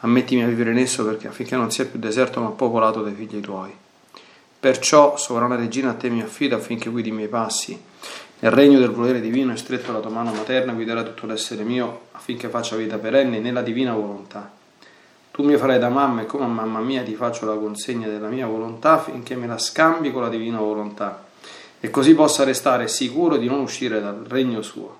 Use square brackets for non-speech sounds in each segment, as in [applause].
ammettimi a vivere in esso perché affinché non sia più deserto ma popolato dai figli tuoi. Perciò, sovrana regina, a te mi affido affinché guidi i miei passi. Nel regno del volere divino e stretto alla tua mano materna guiderai tutto l'essere mio affinché faccia vita perenne nella divina volontà. Tu mi farai da mamma e come a mamma mia ti faccio la consegna della mia volontà affinché me la scambi con la divina volontà e così possa restare sicuro di non uscire dal regno suo.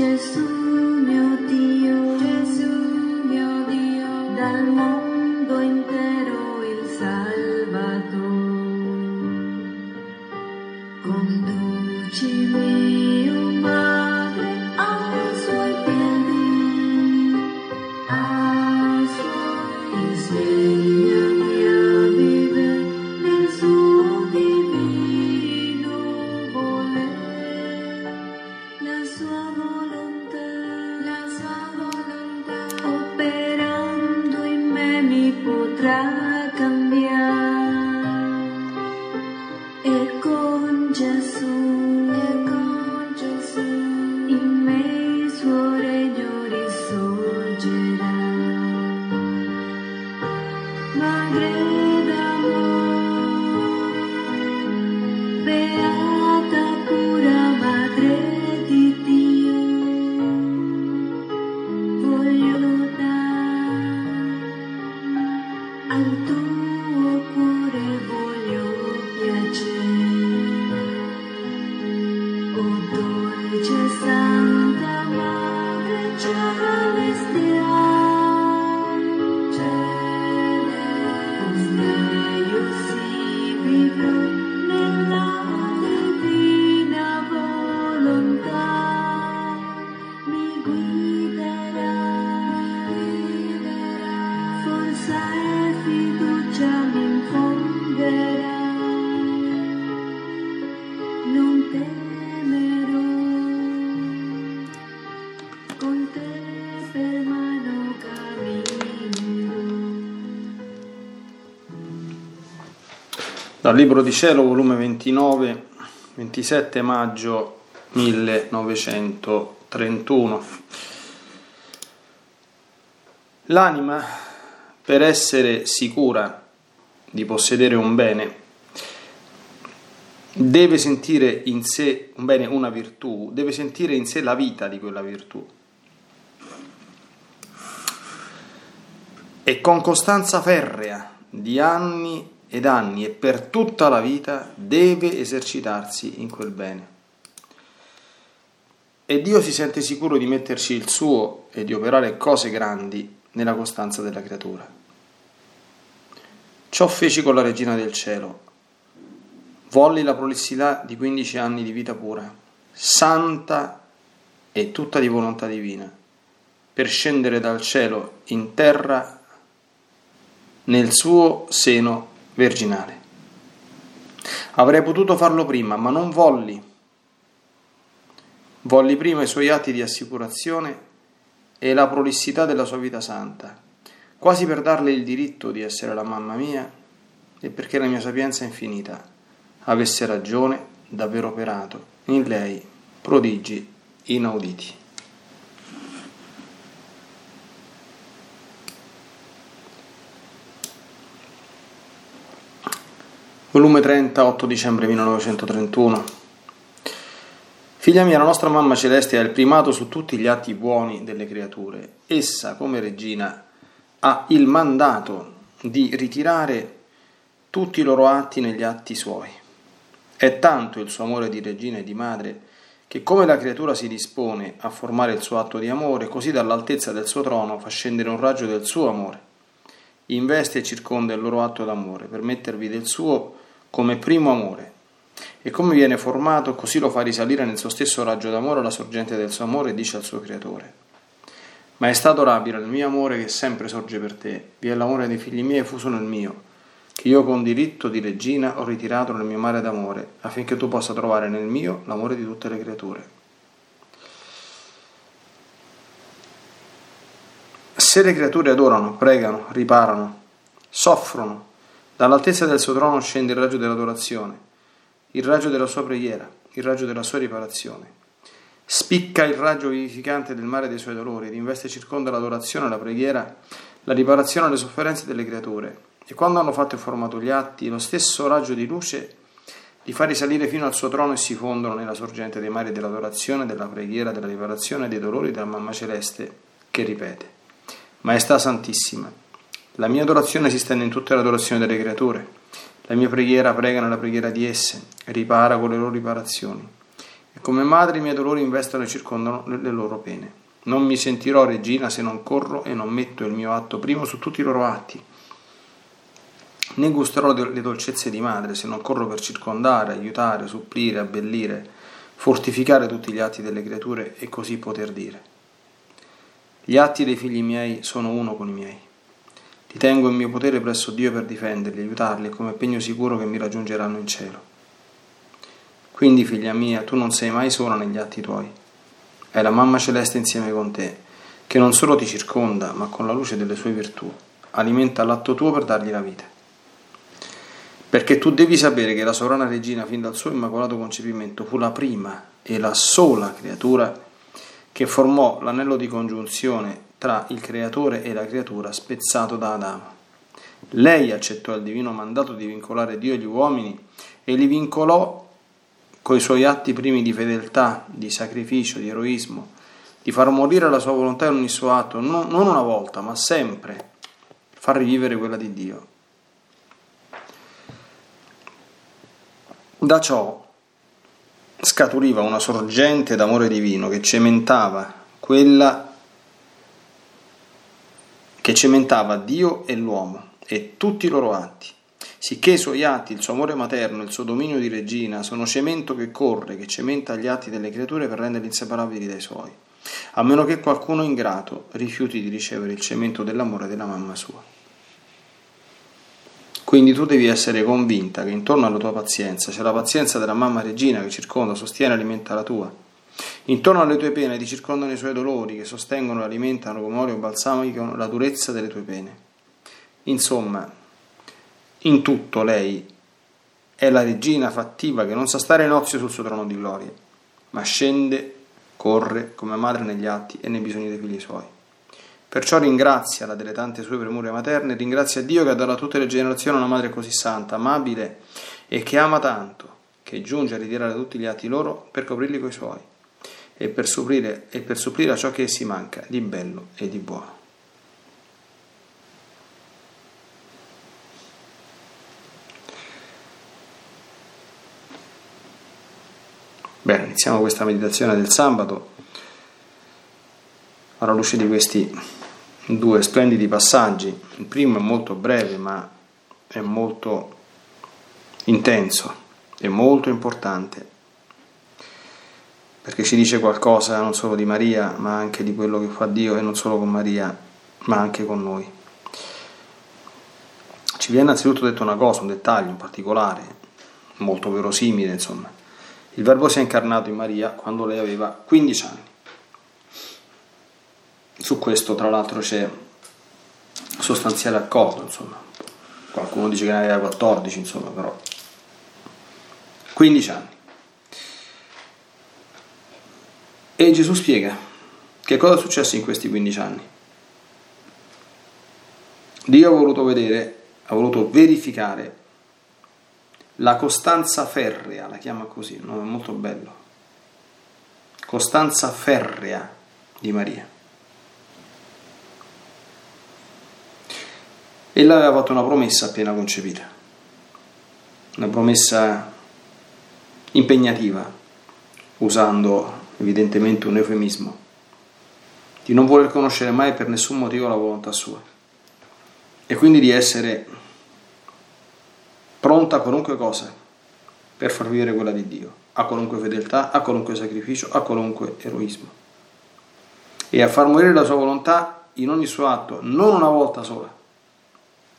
结束。Dal Libro di Cielo, volume 29, 27 maggio 1931. L'anima, per essere sicura di possedere un bene, deve sentire in sé un bene, una virtù, deve sentire in sé la vita di quella virtù. E con costanza ferrea di anni ed anni e per tutta la vita deve esercitarsi in quel bene. E Dio si sente sicuro di metterci il suo e di operare cose grandi nella costanza della creatura. Ciò feci con la regina del cielo. Volli la prolissità di 15 anni di vita pura, santa e tutta di volontà divina, per scendere dal cielo in terra nel suo seno virginale. Avrei potuto farlo prima, ma non volli. Volli prima i suoi atti di assicurazione e la prolissità della sua vita santa, quasi per darle il diritto di essere la mamma mia e perché la mia sapienza infinita avesse ragione d'aver operato in lei prodigi inauditi. Volume 30, 8 dicembre 1931. Figlia mia, la nostra mamma celeste ha il primato su tutti gli atti buoni delle creature. Essa, come regina, ha il mandato di ritirare tutti i loro atti negli atti suoi. È tanto il suo amore di regina e di madre che come la creatura si dispone a formare il suo atto di amore, così dall'altezza del suo trono fa scendere un raggio del suo amore. Investe e circonda il loro atto d'amore per mettervi del suo come primo amore. E come viene formato, così lo fa risalire nel suo stesso raggio d'amore alla sorgente del suo amore e dice al suo creatore. Ma è stato adorabile il mio amore che sempre sorge per te, vi è l'amore dei figli miei fuso nel mio, che io con diritto di regina ho ritirato nel mio mare d'amore, affinché tu possa trovare nel mio l'amore di tutte le creature. Se le creature adorano, pregano, riparano, soffrono, Dall'altezza del suo trono scende il raggio dell'adorazione, il raggio della sua preghiera, il raggio della sua riparazione. Spicca il raggio vivificante del mare dei suoi dolori ed investe circonda l'adorazione, la preghiera, la riparazione alle sofferenze delle creature. E quando hanno fatto e formato gli atti, lo stesso raggio di luce li fa risalire fino al suo trono e si fondono nella sorgente dei mari dell'adorazione, della preghiera, della riparazione e dei dolori della mamma celeste che ripete. Maestà Santissima, la mia adorazione si stende in tutte le adorazioni delle creature. La mia preghiera prega nella preghiera di esse, ripara con le loro riparazioni. E come madre i miei dolori investono e circondano le loro pene. Non mi sentirò regina se non corro e non metto il mio atto primo su tutti i loro atti. Né gusterò le dolcezze di madre se non corro per circondare, aiutare, supplire, abbellire, fortificare tutti gli atti delle creature e così poter dire. Gli atti dei figli miei sono uno con i miei. Ritengo il mio potere presso Dio per difenderli, aiutarli come pegno sicuro che mi raggiungeranno in cielo. Quindi, figlia mia, tu non sei mai sola negli atti tuoi. È la mamma celeste insieme con te, che non solo ti circonda, ma con la luce delle sue virtù alimenta l'atto tuo per dargli la vita. Perché tu devi sapere che la sovrana regina, fin dal suo immacolato concepimento, fu la prima e la sola creatura che formò l'anello di congiunzione tra il creatore e la creatura spezzato da Adamo. Lei accettò il divino mandato di vincolare Dio e gli uomini e li vincolò coi suoi atti primi di fedeltà, di sacrificio, di eroismo, di far morire la sua volontà in ogni suo atto, non, una volta, ma sempre, far rivivere quella di Dio. Da ciò scaturiva una sorgente d'amore divino che cementava quella che cementava Dio e l'uomo e tutti i loro atti, sicché i suoi atti, il suo amore materno, il suo dominio di regina sono cemento che corre, che cementa gli atti delle creature per renderli inseparabili dai suoi, a meno che qualcuno ingrato rifiuti di ricevere il cemento dell'amore della mamma sua. Quindi tu devi essere convinta che intorno alla tua pazienza c'è la pazienza della mamma regina che circonda, sostiene e alimenta la tua Intorno alle tue pene ti circondano i suoi dolori che sostengono e alimentano come olio balsamico la durezza delle tue pene. Insomma, in tutto lei è la regina fattiva che non sa stare in ozio sul suo trono di gloria, ma scende, corre come madre negli atti e nei bisogni dei figli suoi. Perciò ringrazia la delle tante sue premure materne, ringrazia Dio che ha dato a tutte le generazioni una madre così santa, amabile e che ama tanto, che giunge a ritirare tutti gli atti loro per coprirli coi suoi e per supplire, e per supplire a ciò che essi manca di bello e di buono. Bene, iniziamo questa meditazione del sabato alla luce di questi due splendidi passaggi. Il primo è molto breve ma è molto intenso, è molto importante perché ci dice qualcosa non solo di Maria, ma anche di quello che fa Dio e non solo con Maria, ma anche con noi. ci viene innanzitutto detto una cosa, un dettaglio, un particolare, molto verosimile, insomma. Il Verbo si è incarnato in Maria quando lei aveva 15 anni. Su questo, tra l'altro, c'è sostanziale accordo, insomma. Qualcuno dice che ne aveva 14, insomma, però 15 anni. E Gesù spiega che cosa è successo in questi 15 anni. Dio ha voluto vedere, ha voluto verificare la costanza ferrea, la chiama così, un nome molto bello. Costanza ferrea di Maria. Ella aveva fatto una promessa appena concepita, una promessa impegnativa, usando evidentemente un eufemismo, di non voler conoscere mai per nessun motivo la volontà sua e quindi di essere pronta a qualunque cosa per far vivere quella di Dio, a qualunque fedeltà, a qualunque sacrificio, a qualunque eroismo e a far morire la sua volontà in ogni suo atto, non una volta sola,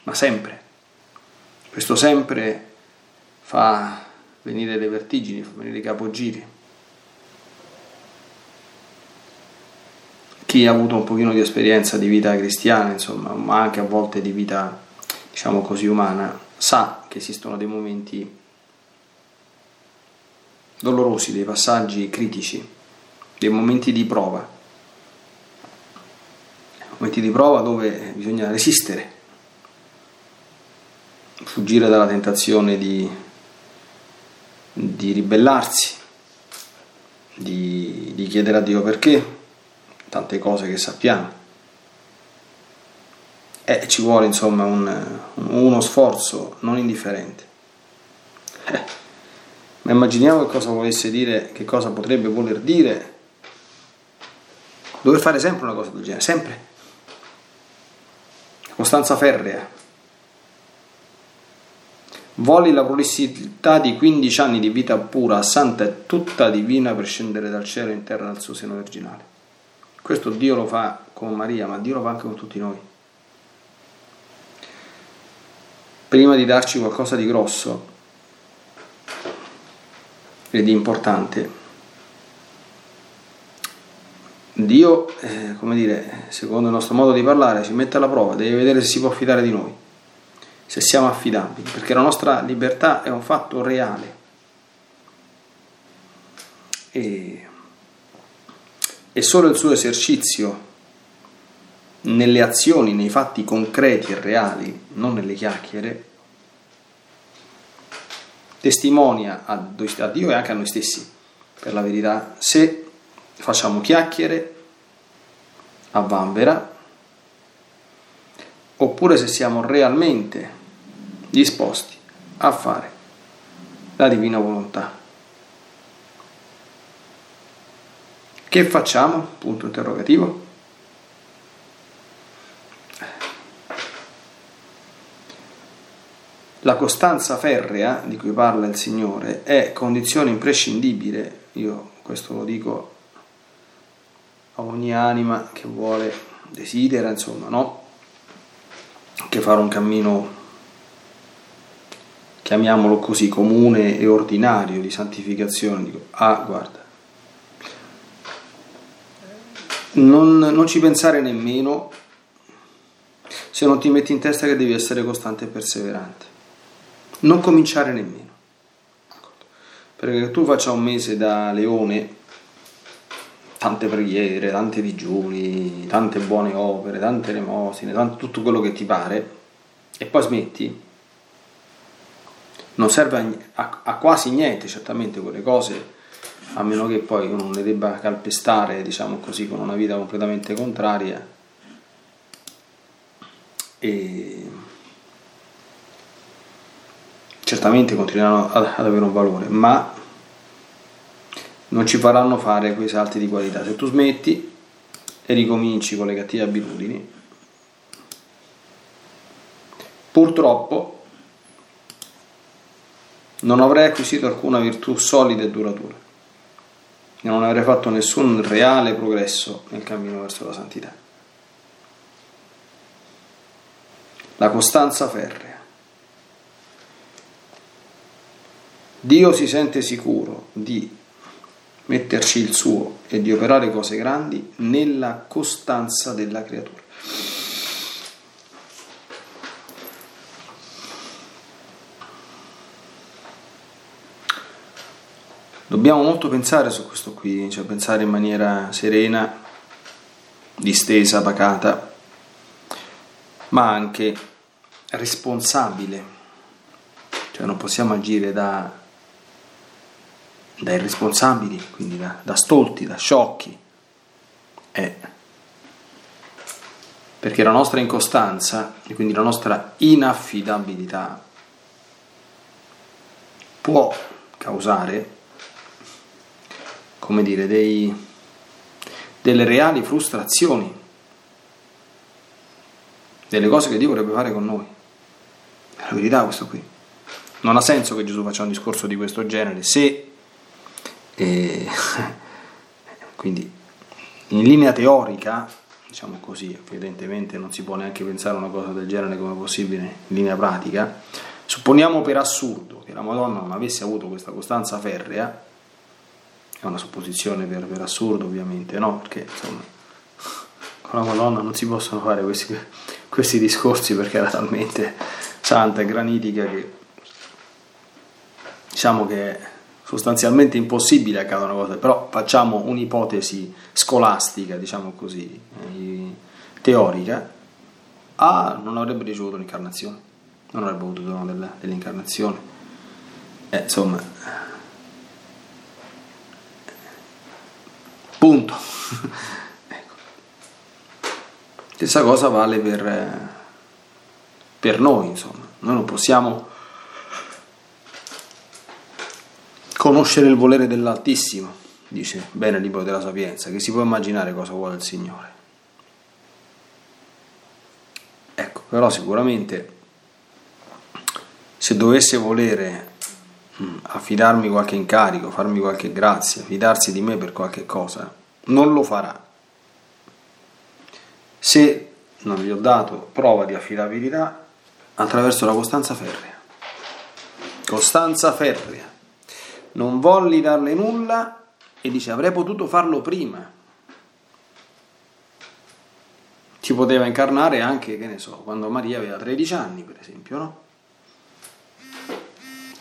ma sempre. Questo sempre fa venire le vertigini, fa venire i capogiri. Chi ha avuto un pochino di esperienza di vita cristiana, insomma, ma anche a volte di vita, diciamo così, umana, sa che esistono dei momenti dolorosi, dei passaggi critici, dei momenti di prova, momenti di prova dove bisogna resistere, fuggire dalla tentazione di di ribellarsi, di, di chiedere a Dio perché, tante cose che sappiamo. E ci vuole insomma un, uno sforzo non indifferente. Eh, ma immaginiamo che cosa volesse dire, che cosa potrebbe voler dire dover fare sempre una cosa del genere, sempre. Costanza ferrea. Voli la prolissità di 15 anni di vita pura, santa e tutta divina per scendere dal cielo in terra dal suo seno virginale. Questo Dio lo fa con Maria, ma Dio lo fa anche con tutti noi. Prima di darci qualcosa di grosso e di importante, Dio, eh, come dire, secondo il nostro modo di parlare, ci mette alla prova, deve vedere se si può fidare di noi se siamo affidabili, perché la nostra libertà è un fatto reale. E, e solo il suo esercizio nelle azioni, nei fatti concreti e reali, non nelle chiacchiere, testimonia a Dio e anche a noi stessi, per la verità, se facciamo chiacchiere a vanvera, oppure se siamo realmente disposti a fare la divina volontà. Che facciamo? Punto interrogativo. La costanza ferrea di cui parla il Signore è condizione imprescindibile, io questo lo dico a ogni anima che vuole, desidera, insomma, no? Che fare un cammino chiamiamolo così, comune e ordinario di santificazione, dico, ah guarda, non, non ci pensare nemmeno se non ti metti in testa che devi essere costante e perseverante. Non cominciare nemmeno. Perché tu faccia un mese da leone, tante preghiere, tanti digiuni, tante buone opere, tante elemosine, tanto, tutto quello che ti pare, e poi smetti, non serve a, a, quasi niente, certamente quelle cose, a meno che poi uno non le debba calpestare, diciamo così, con una vita completamente contraria. E certamente continueranno ad, ad avere un valore, ma non ci faranno fare quei salti di qualità. Se tu smetti e ricominci con le cattive abitudini, purtroppo non avrei acquisito alcuna virtù solida e duratura di non avere fatto nessun reale progresso nel cammino verso la santità. La costanza ferrea. Dio si sente sicuro di metterci il suo e di operare cose grandi nella costanza della creatura. Dobbiamo molto pensare su questo qui, cioè pensare in maniera serena, distesa, pacata, ma anche responsabile. Cioè non possiamo agire da, da irresponsabili, quindi da, da stolti, da sciocchi. Eh. Perché la nostra incostanza e quindi la nostra inaffidabilità può causare come dire, dei, delle reali frustrazioni, delle cose che Dio vorrebbe fare con noi. È la verità questo qui. Non ha senso che Gesù faccia un discorso di questo genere se, eh, [laughs] quindi in linea teorica, diciamo così, evidentemente non si può neanche pensare una cosa del genere come possibile in linea pratica, supponiamo per assurdo che la Madonna non avesse avuto questa costanza ferrea, è una supposizione per, per assurdo ovviamente, no? Perché insomma con la Madonna non si possono fare questi, questi discorsi perché era talmente santa e granitica che diciamo che è sostanzialmente impossibile accadano cose, però facciamo un'ipotesi scolastica, diciamo così, eh, teorica, A non avrebbe ricevuto l'incarnazione, non avrebbe avuto dono dell'incarnazione. Eh, insomma, Punto. ecco. Stessa cosa vale per, per noi, insomma. Noi non possiamo conoscere il volere dell'Altissimo, dice bene il libro della Sapienza, che si può immaginare cosa vuole il Signore. Ecco, però sicuramente se dovesse volere affidarmi qualche incarico, farmi qualche grazia, fidarsi di me per qualche cosa, non lo farà. Se non gli ho dato prova di affidabilità attraverso la costanza ferrea. Costanza ferrea. Non volli darle nulla e dice avrei potuto farlo prima. Ci poteva incarnare anche, che ne so, quando Maria aveva 13 anni, per esempio, no?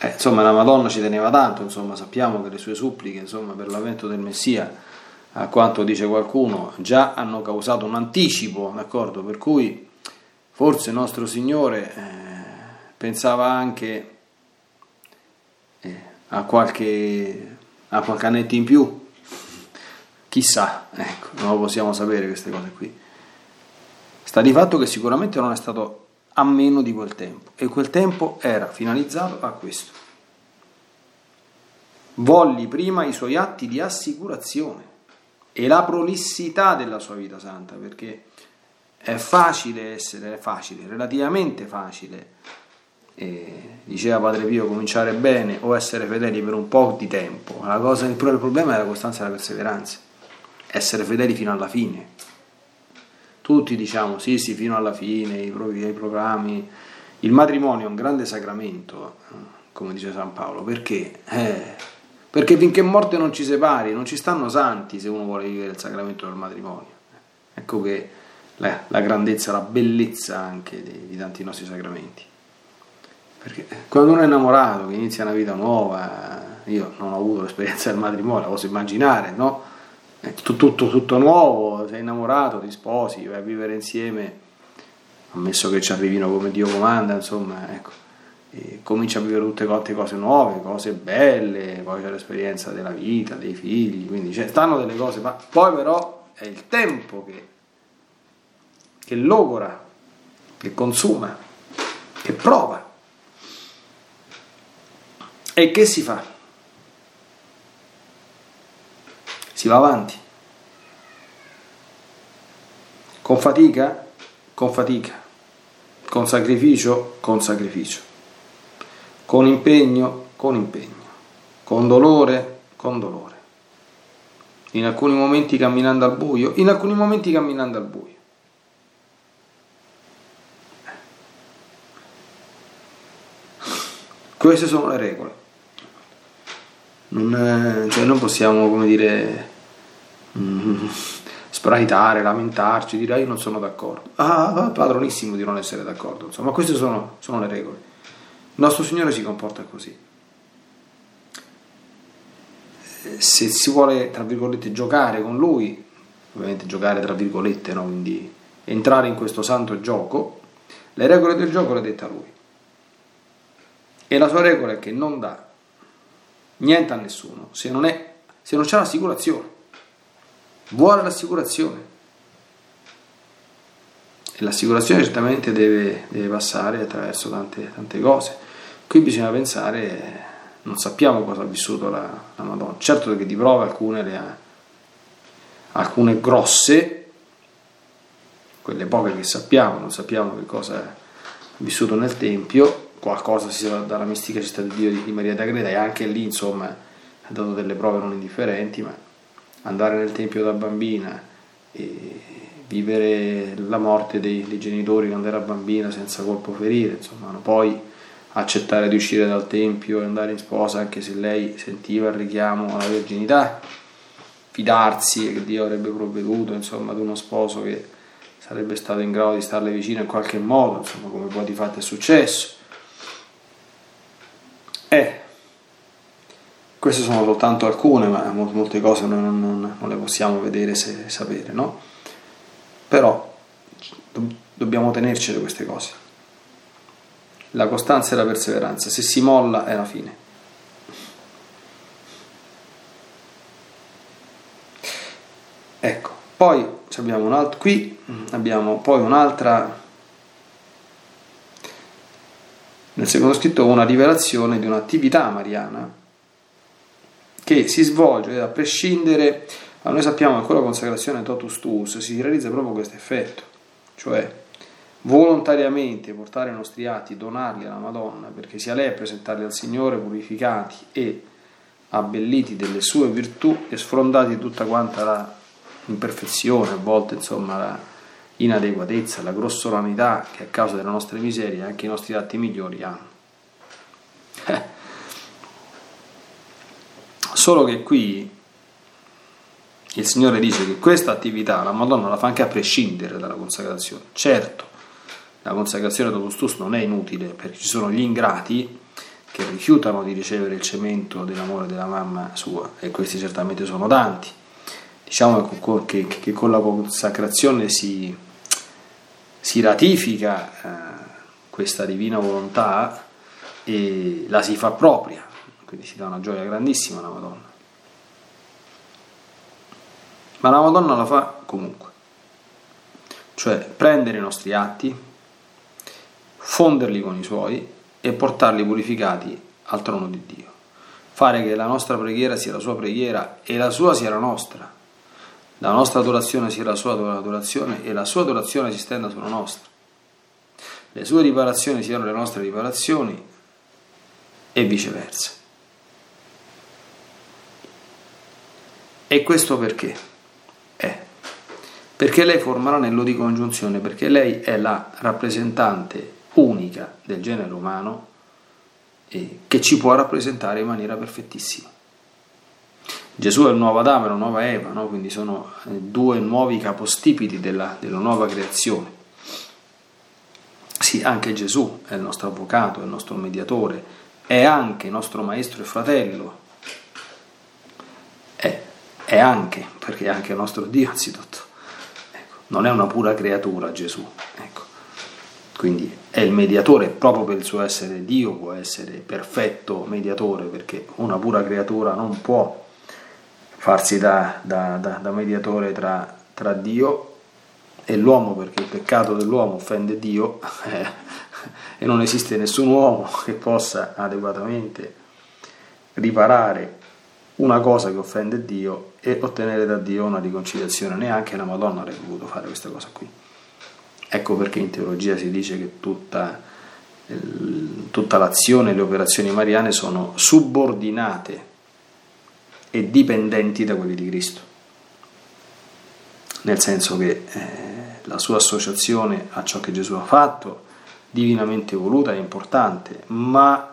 Eh, insomma, la Madonna ci teneva tanto, insomma, sappiamo che le sue suppliche insomma, per l'avvento del Messia, a quanto dice qualcuno, già hanno causato un anticipo, d'accordo? Per cui forse nostro Signore eh, pensava anche eh, a, qualche, a qualche annetto in più, chissà, ecco, non lo possiamo sapere queste cose qui. Sta di fatto che sicuramente non è stato a meno di quel tempo e quel tempo era finalizzato a questo. Volli prima i suoi atti di assicurazione e la prolissità della sua vita santa, perché è facile essere, è facile, relativamente facile, eh, diceva Padre Pio, cominciare bene o essere fedeli per un po' di tempo. La cosa, il problema è la costanza e la perseveranza, essere fedeli fino alla fine tutti diciamo sì sì fino alla fine, i, i programmi, il matrimonio è un grande sacramento, come dice San Paolo, perché? Eh, perché finché morte non ci separi, non ci stanno santi se uno vuole vivere il sacramento del matrimonio. Ecco che la, la grandezza, la bellezza anche di, di tanti nostri sacramenti. Perché quando uno è innamorato, che inizia una vita nuova, io non ho avuto l'esperienza del matrimonio, la posso immaginare, no? Tutto, tutto, tutto nuovo, sei innamorato, ti sposi, vai a vivere insieme, ammesso che ci arrivino come Dio comanda, insomma, ecco, e cominci a vivere tutte quante cose nuove, cose belle, poi c'è l'esperienza della vita, dei figli, quindi cioè, stanno delle cose, ma poi però è il tempo che, che logora, che consuma, che prova. E che si fa? Si va avanti. Con fatica? Con fatica. Con sacrificio? Con sacrificio. Con impegno? Con impegno. Con dolore? Con dolore. In alcuni momenti camminando al buio? In alcuni momenti camminando al buio. Queste sono le regole. non, cioè non possiamo, come dire, mm, spraitare, lamentarci, dire ah, io non sono d'accordo. Ah, padronissimo di non essere d'accordo, insomma, queste sono, sono le regole. Il nostro Signore si comporta così. Se si vuole, tra virgolette, giocare con Lui, ovviamente giocare tra virgolette, no? quindi entrare in questo santo gioco, le regole del gioco le detta Lui. E la sua regola è che non dà niente a nessuno se non, è, se non c'è l'assicurazione. Vuole l'assicurazione. E l'assicurazione certamente deve, deve passare attraverso tante, tante, cose. Qui bisogna pensare, non sappiamo cosa ha vissuto la, la Madonna. Certo che di prove alcune le ha, alcune grosse, quelle poche che sappiamo, non sappiamo che cosa ha vissuto nel Tempio, qualcosa si sa dalla mistica città di Dio di Maria d'Agreda e anche lì insomma ha dato delle prove non indifferenti, ma andare nel Tempio da bambina vivere la morte dei, dei genitori quando era bambina senza colpo ferire, insomma, poi accettare di uscire dal Tempio e andare in sposa anche se lei sentiva il richiamo alla verginità, fidarsi che Dio avrebbe provveduto insomma ad uno sposo che sarebbe stato in grado di starle vicino in qualche modo, insomma come poi di fatto è successo eh, queste sono soltanto alcune, ma molte cose noi non, non, non le possiamo vedere e sapere, no? Però dobbiamo tenerci queste cose. La costanza e la perseveranza, se si molla è la fine. Ecco, poi abbiamo un altro, qui abbiamo poi un'altra nel secondo scritto una rivelazione di un'attività mariana che si svolge a prescindere, ma noi sappiamo che con la consacrazione totus tuus si realizza proprio questo effetto, cioè volontariamente portare i nostri atti, donarli alla Madonna, perché sia lei a presentarli al Signore purificati e abbelliti delle sue virtù e sfrondati tutta quanta la imperfezione, a volte insomma la, inadeguatezza, la grossolanità che a causa delle nostre miserie anche i nostri atti migliori hanno. Solo che qui il Signore dice che questa attività la Madonna la fa anche a prescindere dalla consacrazione. Certo, la consacrazione dopostus non è inutile perché ci sono gli ingrati che rifiutano di ricevere il cemento dell'amore della mamma sua e questi certamente sono tanti. Diciamo che, che con la consacrazione si, si ratifica eh, questa divina volontà e la si fa propria, quindi si dà una gioia grandissima alla Madonna. Ma la Madonna la fa comunque, cioè prendere i nostri atti, fonderli con i suoi e portarli purificati al trono di Dio. Fare che la nostra preghiera sia la sua preghiera e la sua sia la nostra la nostra adorazione sia la sua adorazione e la sua adorazione si stenda sulla nostra. Le sue riparazioni siano le nostre riparazioni e viceversa. E questo perché? È perché lei forma l'anello di congiunzione, perché lei è la rappresentante unica del genere umano e che ci può rappresentare in maniera perfettissima. Gesù è il nuovo Adamo e la nuova Eva, no? quindi sono eh, due nuovi capostipiti della, della nuova creazione. Sì, anche Gesù è il nostro avvocato, è il nostro mediatore, è anche nostro maestro e fratello, è, anche, perché è anche il nostro Dio anzitutto. Ecco, non è una pura creatura Gesù, ecco. quindi è il mediatore proprio per il suo essere Dio, può essere perfetto mediatore, perché una pura creatura non può farsi da, da, da, da mediatore tra, tra, Dio e l'uomo, perché il peccato dell'uomo offende Dio [laughs] e non esiste nessun uomo che possa adeguatamente riparare una cosa che offende Dio e ottenere da Dio una riconciliazione. Neanche la Madonna avrebbe potuto fare questa cosa qui. Ecco perché in teologia si dice che tutta, tutta l'azione e le operazioni mariane sono subordinate e dipendenti da quelli di Cristo. Nel senso che eh, la sua associazione a ciò che Gesù ha fatto, divinamente voluta, è importante, ma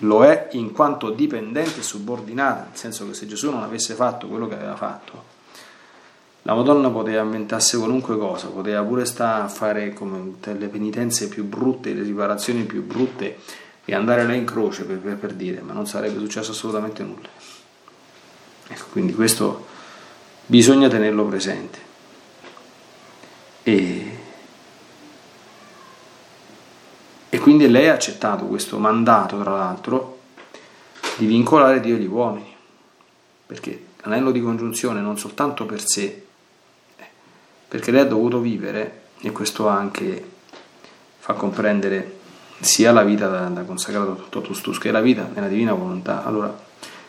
lo è in quanto dipendente e subordinata, nel senso che se Gesù non avesse fatto quello che aveva fatto, la Madonna poteva inventarsi qualunque cosa, poteva pure stare a fare le penitenze più brutte, le riparazioni più brutte e andare là in croce per, per, per dire, ma non sarebbe successo assolutamente nulla. Ecco, quindi questo bisogna tenerlo presente. E, e quindi lei ha accettato questo mandato, tra l'altro, di vincolare Dio e gli uomini, perché l'anello di congiunzione non soltanto per sé, perché lei ha dovuto vivere, e questo anche fa comprendere sia la vita da, consacrato totus tus che la vita nella divina volontà. Allora,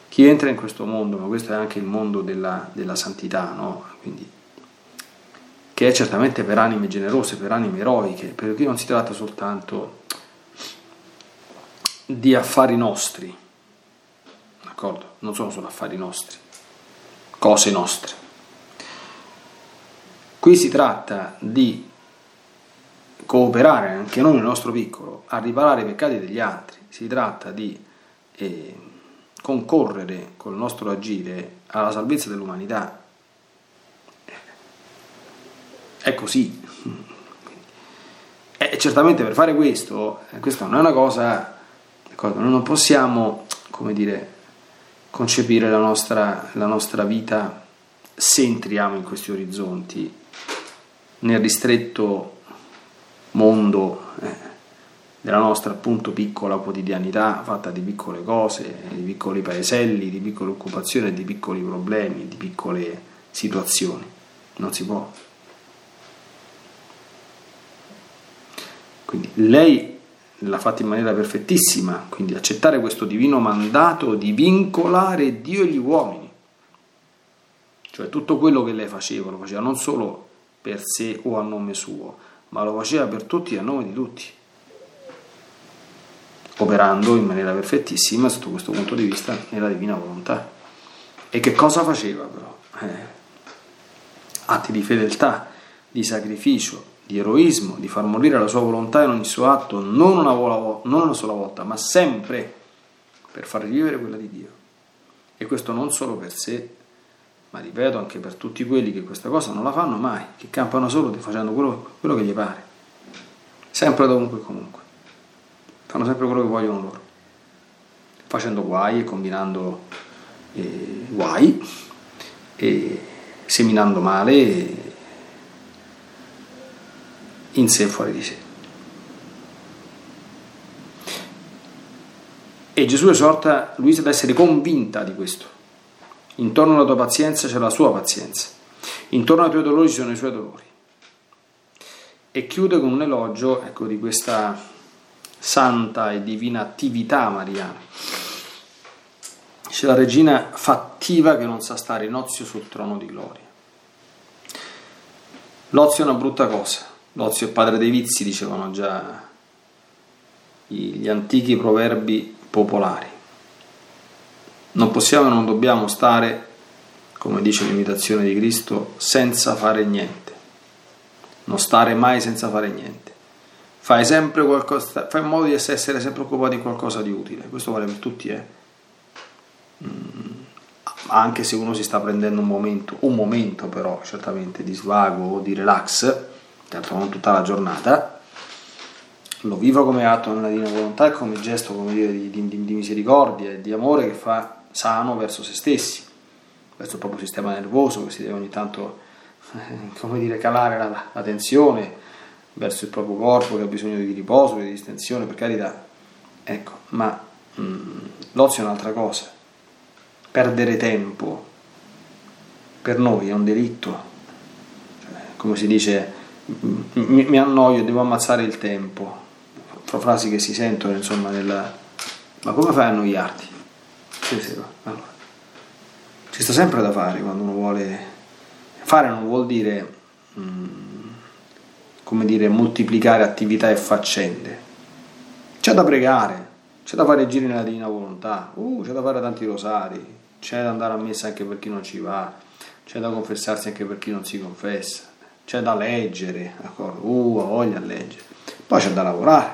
chi entra in questo mondo, ma questo è anche il mondo della, della santità, no? Quindi, che è certamente per anime generose, per anime eroiche, perché non si tratta soltanto di affari nostri, d'accordo? Non sono solo affari nostri, cose nostre Qui si tratta di cooperare anche noi nel nostro piccolo a riparare i peccati degli altri, si tratta di eh, concorrere col nostro agire alla salvezza dell'umanità. È così. E certamente per fare questo, eh, questa non è una cosa, noi non possiamo, come dire, concepire la nostra, la nostra vita se entriamo in questi orizzonti nel ristretto mondo eh, della nostra appunto piccola quotidianità fatta di piccole cose, di piccoli paeselli, di piccole occupazioni, di piccoli problemi, di piccole situazioni. Non si può. Quindi lei l'ha fatta in maniera perfettissima, quindi accettare questo divino mandato di vincolare Dio e gli uomini. Cioè tutto quello che lei faceva, lo faceva non solo per sé o a nome suo, ma lo faceva per tutti e a nome di tutti, operando in maniera perfettissima sotto questo punto di vista nella divina volontà. E che cosa faceva però? Eh, atti di fedeltà, di sacrificio, di eroismo, di far morire la sua volontà in ogni suo atto, non una, vo- non una sola volta, ma sempre per far rivivere quella di Dio. E questo non solo per sé, ma ripeto anche per tutti quelli che questa cosa non la fanno mai, che campano solo facendo quello, quello che gli pare, sempre dovunque e comunque, fanno sempre quello che vogliono loro, facendo guai e combinando eh, guai e seminando male in sé e fuori di sé. E Gesù esorta Luisa ad essere convinta di questo Intorno alla tua pazienza c'è la sua pazienza. Intorno ai tuoi dolori ci sono i suoi dolori. E chiude con un elogio ecco, di questa santa e divina attività mariana. C'è la regina fattiva che non sa stare in ozio sul trono di gloria. L'ozio è una brutta cosa, l'ozio è padre dei vizi, dicevano già gli antichi proverbi popolari. Non possiamo e non dobbiamo stare, come dice l'imitazione di Cristo, senza fare niente. Non stare mai senza fare niente. Fai sempre qualcosa, fai in modo di essere sempre occupato di qualcosa di utile. Questo vale per tutti, eh. Mm, anche se uno si sta prendendo un momento, un momento però certamente di svago o di relax, certo non tutta la giornata, lo vivo come atto nella divina volontà e come gesto come dire, di, di, di misericordia e di amore che fa sano verso se stessi, verso il proprio sistema nervoso che si deve ogni tanto [laughs] come dire, calare la, la, tensione verso il proprio corpo che ha bisogno di riposo, di distensione, per carità. Ecco, ma mh, mm, l'ozio è un'altra cosa. Perdere tempo per noi è un delitto. Come si dice, mi, mi annoio, devo ammazzare il tempo. Frasi che si sentono, insomma, nella... Ma come fai a annoiarti? Allora, ci sta sempre da fare quando uno vuole... Fare non vuol dire, mm, come dire, moltiplicare attività e faccende. C'è da pregare, c'è da fare giri nella divina volontà, uh, c'è da fare tanti rosari, c'è da andare a messa anche per chi non ci va, c'è da confessarsi anche per chi non si confessa, c'è da leggere, d'accordo? Uh, ho voglia a leggere. Poi c'è da lavorare.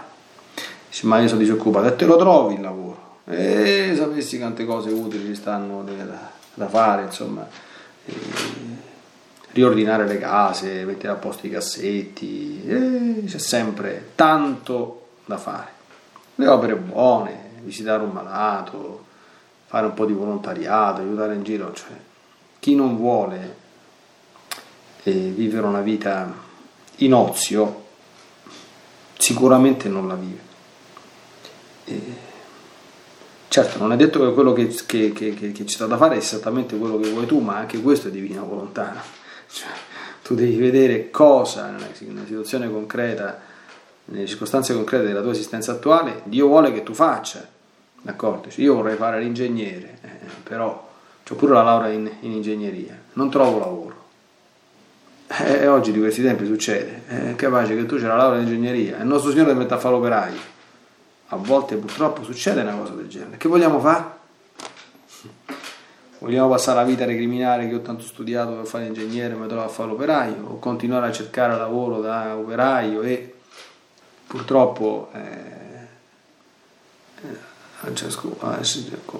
Dice, ma io sono disoccupato e te lo trovi il lavoro E sapessi quante cose utili ci stanno da, da fare, insomma, e riordinare le case, mettere a posto i cassetti, e c'è sempre tanto da fare. Le opere buone, visitare un malato, fare un po' di volontariato, aiutare in giro, cioè chi non vuole eh, vivere una vita in ozio sicuramente non la vive. E certo, non è detto che quello che, che, che, che c'è da fare è esattamente quello che vuoi tu, ma anche questo è divina volontà. Cioè, tu devi vedere cosa nella situazione concreta, nelle circostanze concrete della tua esistenza attuale, Dio vuole che tu faccia. D'accordo? Cioè, io vorrei fare l'ingegnere, eh, però ho pure la laurea in, in, ingegneria, non trovo lavoro. E eh, oggi di questi tempi succede, eh, capace che tu c'è la laurea in ingegneria e il nostro Signore ti mette a fare l'operaio. A volte purtroppo succede una cosa del genere. Che vogliamo fare? Vogliamo passare la vita a recriminare che ho tanto studiato per fare l'ingegnere e mi trovo a fare l'operaio o continuare a cercare lavoro da operaio e purtroppo eh, eh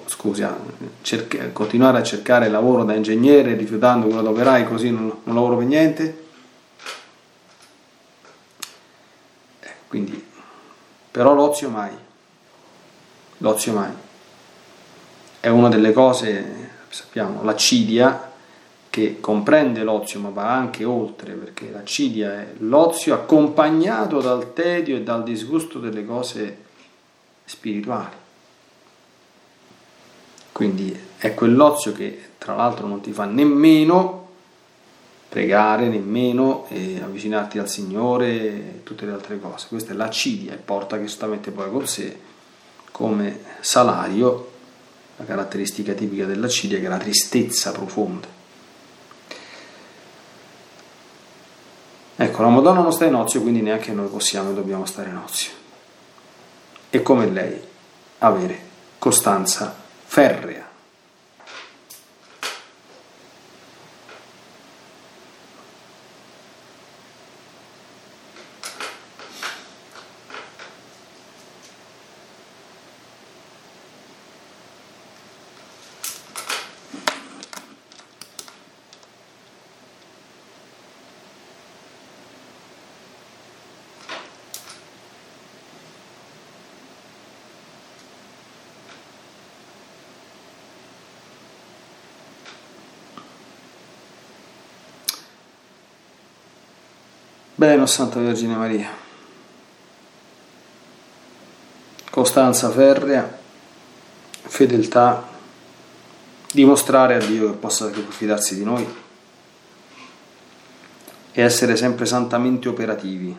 scusi, ah, cerca, continuare a cercare lavoro da ingegnere rifiutando quello da operaio così non, non lavoro per niente? Eh, quindi però l'ozio mai. L'ozio mai. È una delle cose sappiamo, l'accidia che comprende l'ozio ma va anche oltre perché l'accidia è l'ozio accompagnato dal tedio e dal disgusto delle cose spirituali. Quindi è quell'ozio che tra l'altro non ti fa nemmeno pregare, nemmeno eh, avvicinarti al Signore e tutte le altre cose. Questa è l'accidia e porta giustamente poi con sé come salario la caratteristica tipica dell'acidia che è la tristezza profonda. Ecco, la Madonna non sta in ozio, quindi neanche noi possiamo e dobbiamo stare in ozio. E come lei avere costanza ferrea. Bene, o Santa Vergine Maria, costanza ferrea, fedeltà, dimostrare a Dio che possa fidarsi di noi e essere sempre santamente operativi.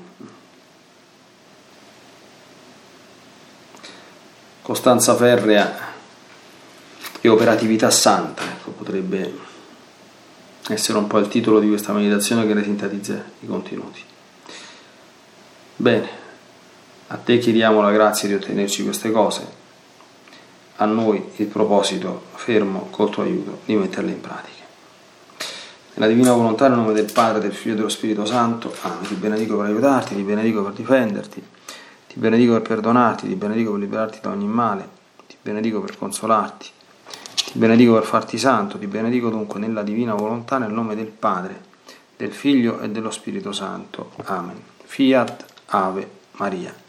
Costanza ferrea e operatività santa, ecco, potrebbe essere un po' il titolo di questa meditazione che ne sintetizza i contenuti. Bene, a te chiediamo la grazia di ottenerci queste cose, a noi il proposito fermo col tuo aiuto di metterle in pratica. Nella divina volontà, nel nome del Padre, del Figlio e dello Spirito Santo, Amen. Ti benedico per aiutarti, ti benedico per difenderti, ti benedico per perdonarti, ti benedico per liberarti da ogni male, ti benedico per consolarti ti benedico per farti santo, ti benedico dunque nella divina volontà, nel nome del Padre, del Figlio e dello Spirito Santo. Amen. Fiat Ave Maria.